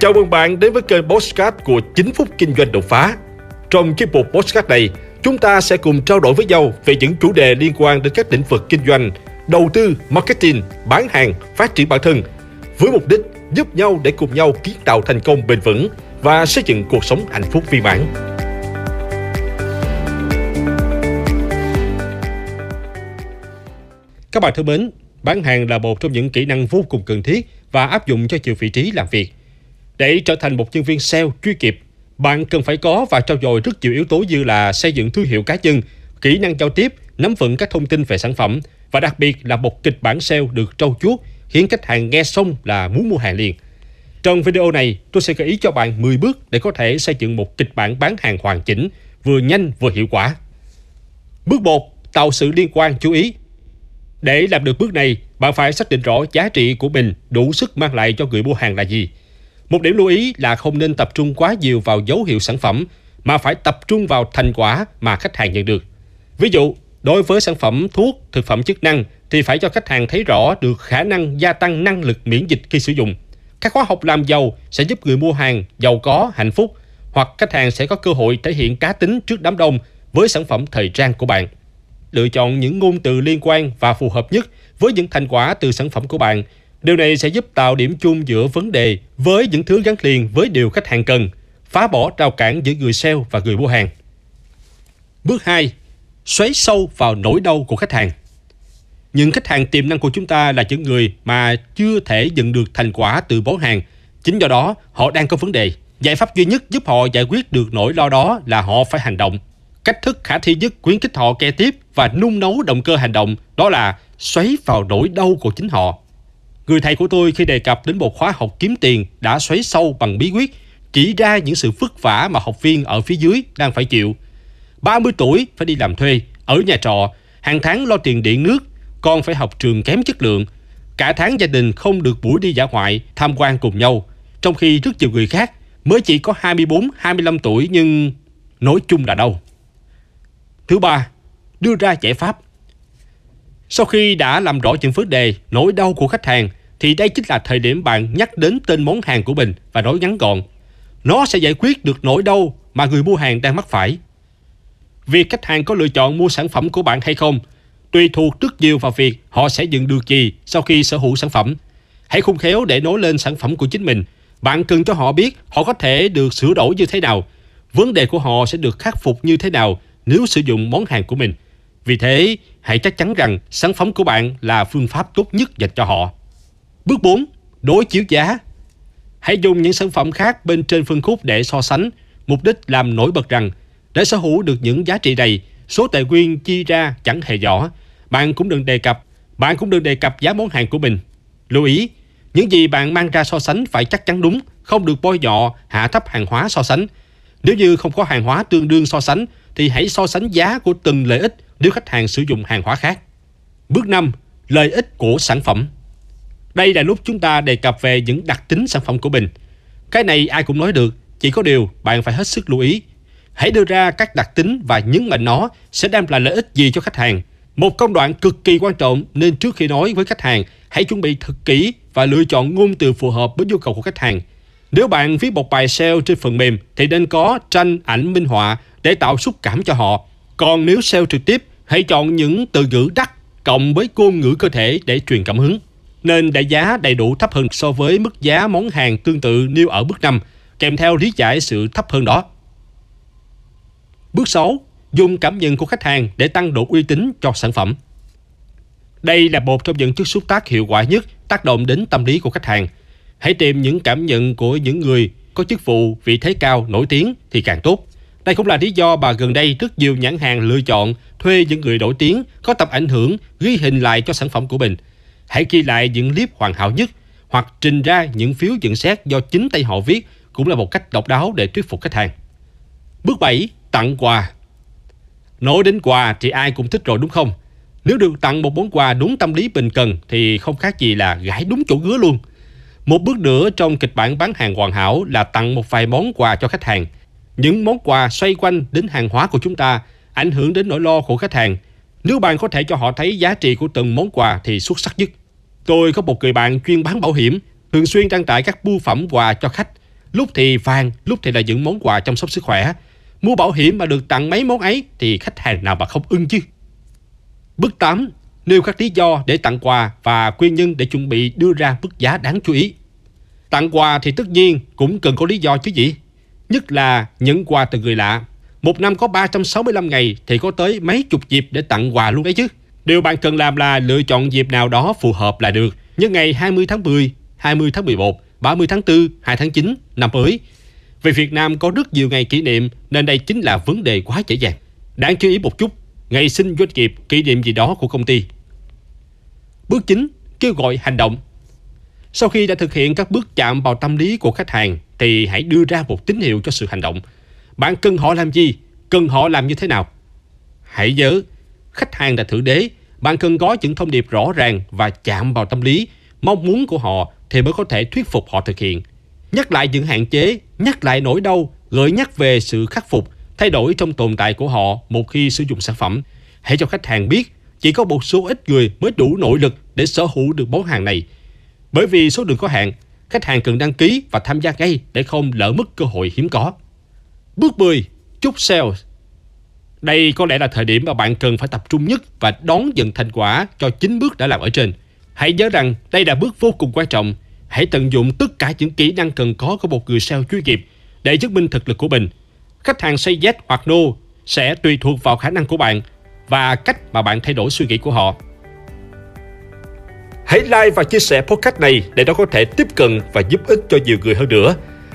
Chào mừng bạn đến với kênh Postcard của 9 phút kinh doanh đột phá. Trong chiếc mục Postcard này, chúng ta sẽ cùng trao đổi với nhau về những chủ đề liên quan đến các lĩnh vực kinh doanh, đầu tư, marketing, bán hàng, phát triển bản thân, với mục đích giúp nhau để cùng nhau kiến tạo thành công bền vững và xây dựng cuộc sống hạnh phúc viên mãn. Các bạn thân mến, bán hàng là một trong những kỹ năng vô cùng cần thiết và áp dụng cho nhiều vị trí làm việc. Để trở thành một nhân viên sale chuyên nghiệp, bạn cần phải có và trau dồi rất nhiều yếu tố như là xây dựng thương hiệu cá nhân, kỹ năng giao tiếp, nắm vững các thông tin về sản phẩm và đặc biệt là một kịch bản sale được trau chuốt khiến khách hàng nghe xong là muốn mua hàng liền. Trong video này, tôi sẽ gợi ý cho bạn 10 bước để có thể xây dựng một kịch bản bán hàng hoàn chỉnh, vừa nhanh vừa hiệu quả. Bước 1. Tạo sự liên quan chú ý. Để làm được bước này, bạn phải xác định rõ giá trị của mình đủ sức mang lại cho người mua hàng là gì. Một điểm lưu ý là không nên tập trung quá nhiều vào dấu hiệu sản phẩm, mà phải tập trung vào thành quả mà khách hàng nhận được. Ví dụ, đối với sản phẩm thuốc, thực phẩm chức năng thì phải cho khách hàng thấy rõ được khả năng gia tăng năng lực miễn dịch khi sử dụng. Các khóa học làm giàu sẽ giúp người mua hàng giàu có, hạnh phúc, hoặc khách hàng sẽ có cơ hội thể hiện cá tính trước đám đông với sản phẩm thời trang của bạn. Lựa chọn những ngôn từ liên quan và phù hợp nhất với những thành quả từ sản phẩm của bạn. Điều này sẽ giúp tạo điểm chung giữa vấn đề với những thứ gắn liền với điều khách hàng cần, phá bỏ rào cản giữa người sale và người mua hàng. Bước 2. Xoáy sâu vào nỗi đau của khách hàng. Những khách hàng tiềm năng của chúng ta là những người mà chưa thể nhận được thành quả từ món hàng. Chính do đó, họ đang có vấn đề. Giải pháp duy nhất giúp họ giải quyết được nỗi lo đó là họ phải hành động. Cách thức khả thi nhất khuyến khích họ kế tiếp và nung nấu động cơ hành động đó là xoáy vào nỗi đau của chính họ. Người thầy của tôi khi đề cập đến một khóa học kiếm tiền đã xoáy sâu bằng bí quyết, chỉ ra những sự vất vả mà học viên ở phía dưới đang phải chịu. 30 tuổi phải đi làm thuê, ở nhà trọ, hàng tháng lo tiền điện nước, con phải học trường kém chất lượng. Cả tháng gia đình không được buổi đi dã ngoại, tham quan cùng nhau. Trong khi rất nhiều người khác mới chỉ có 24, 25 tuổi nhưng nói chung là đâu. Thứ ba, đưa ra giải pháp. Sau khi đã làm rõ những vấn đề, nỗi đau của khách hàng, thì đây chính là thời điểm bạn nhắc đến tên món hàng của mình và nói ngắn gọn. Nó sẽ giải quyết được nỗi đau mà người mua hàng đang mắc phải. Việc khách hàng có lựa chọn mua sản phẩm của bạn hay không tùy thuộc rất nhiều vào việc họ sẽ nhận được gì sau khi sở hữu sản phẩm. Hãy khung khéo để nói lên sản phẩm của chính mình. Bạn cần cho họ biết họ có thể được sửa đổi như thế nào. Vấn đề của họ sẽ được khắc phục như thế nào nếu sử dụng món hàng của mình. Vì thế, hãy chắc chắn rằng sản phẩm của bạn là phương pháp tốt nhất dành cho họ. Bước 4. Đối chiếu giá Hãy dùng những sản phẩm khác bên trên phân khúc để so sánh, mục đích làm nổi bật rằng để sở hữu được những giá trị này, số tài nguyên chi ra chẳng hề nhỏ. Bạn cũng đừng đề cập, bạn cũng đừng đề cập giá món hàng của mình. Lưu ý, những gì bạn mang ra so sánh phải chắc chắn đúng, không được bôi nhọ, hạ thấp hàng hóa so sánh. Nếu như không có hàng hóa tương đương so sánh, thì hãy so sánh giá của từng lợi ích nếu khách hàng sử dụng hàng hóa khác. Bước 5. Lợi ích của sản phẩm đây là lúc chúng ta đề cập về những đặc tính sản phẩm của mình. Cái này ai cũng nói được, chỉ có điều bạn phải hết sức lưu ý. Hãy đưa ra các đặc tính và nhấn mạnh nó sẽ đem lại lợi ích gì cho khách hàng. Một công đoạn cực kỳ quan trọng nên trước khi nói với khách hàng, hãy chuẩn bị thật kỹ và lựa chọn ngôn từ phù hợp với nhu cầu của khách hàng. Nếu bạn viết một bài sale trên phần mềm thì nên có tranh ảnh minh họa để tạo xúc cảm cho họ. Còn nếu sale trực tiếp, hãy chọn những từ ngữ đắt cộng với ngôn ngữ cơ thể để truyền cảm hứng. Nên đại giá đầy đủ thấp hơn so với mức giá món hàng tương tự nêu ở bước 5, kèm theo lý giải sự thấp hơn đó. Bước 6. Dùng cảm nhận của khách hàng để tăng độ uy tín cho sản phẩm. Đây là một trong những chất xúc tác hiệu quả nhất tác động đến tâm lý của khách hàng. Hãy tìm những cảm nhận của những người có chức vụ, vị thế cao, nổi tiếng thì càng tốt. Đây cũng là lý do mà gần đây rất nhiều nhãn hàng lựa chọn thuê những người nổi tiếng có tầm ảnh hưởng ghi hình lại cho sản phẩm của mình. Hãy ghi lại những clip hoàn hảo nhất hoặc trình ra những phiếu nhận xét do chính tay họ viết cũng là một cách độc đáo để thuyết phục khách hàng. Bước 7. Tặng quà Nói đến quà thì ai cũng thích rồi, đúng không? Nếu được tặng một món quà đúng tâm lý bình cần thì không khác gì là gãi đúng chỗ ngứa luôn. Một bước nữa trong kịch bản bán hàng hoàn hảo là tặng một vài món quà cho khách hàng. Những món quà xoay quanh đến hàng hóa của chúng ta ảnh hưởng đến nỗi lo của khách hàng. Nếu bạn có thể cho họ thấy giá trị của từng món quà thì xuất sắc nhất. Tôi có một người bạn chuyên bán bảo hiểm, thường xuyên đăng tải các bưu phẩm quà cho khách. Lúc thì vàng, lúc thì là những món quà chăm sóc sức khỏe. Mua bảo hiểm mà được tặng mấy món ấy thì khách hàng nào mà không ưng chứ. Bước 8. Nêu các lý do để tặng quà và nguyên nhân để chuẩn bị đưa ra mức giá đáng chú ý. Tặng quà thì tất nhiên cũng cần có lý do chứ gì. Nhất là những quà từ người lạ. Một năm có 365 ngày thì có tới mấy chục dịp để tặng quà luôn đấy chứ. Điều bạn cần làm là lựa chọn dịp nào đó phù hợp là được. Như ngày 20 tháng 10, 20 tháng 11, 30 tháng 4, 2 tháng 9, năm mới. Vì Việt Nam có rất nhiều ngày kỷ niệm nên đây chính là vấn đề quá dễ dàng. Đáng chú ý một chút, ngày sinh doanh nghiệp kỷ niệm gì đó của công ty. Bước 9. Kêu gọi hành động Sau khi đã thực hiện các bước chạm vào tâm lý của khách hàng thì hãy đưa ra một tín hiệu cho sự hành động. Bạn cần họ làm gì? Cần họ làm như thế nào? Hãy nhớ, khách hàng là thượng đế. Bạn cần có những thông điệp rõ ràng và chạm vào tâm lý, mong muốn của họ thì mới có thể thuyết phục họ thực hiện. Nhắc lại những hạn chế, nhắc lại nỗi đau, gợi nhắc về sự khắc phục, thay đổi trong tồn tại của họ một khi sử dụng sản phẩm. Hãy cho khách hàng biết chỉ có một số ít người mới đủ nội lực để sở hữu được món hàng này. Bởi vì số lượng có hạn, khách hàng cần đăng ký và tham gia ngay để không lỡ mất cơ hội hiếm có. Bước 10. Chúc sales Đây có lẽ là thời điểm mà bạn cần phải tập trung nhất và đón nhận thành quả cho chính bước đã làm ở trên. Hãy nhớ rằng đây là bước vô cùng quan trọng. Hãy tận dụng tất cả những kỹ năng cần có của một người sale chuyên nghiệp để chứng minh thực lực của mình. Khách hàng say yes hoặc no sẽ tùy thuộc vào khả năng của bạn và cách mà bạn thay đổi suy nghĩ của họ. Hãy like và chia sẻ podcast này để nó có thể tiếp cận và giúp ích cho nhiều người hơn nữa.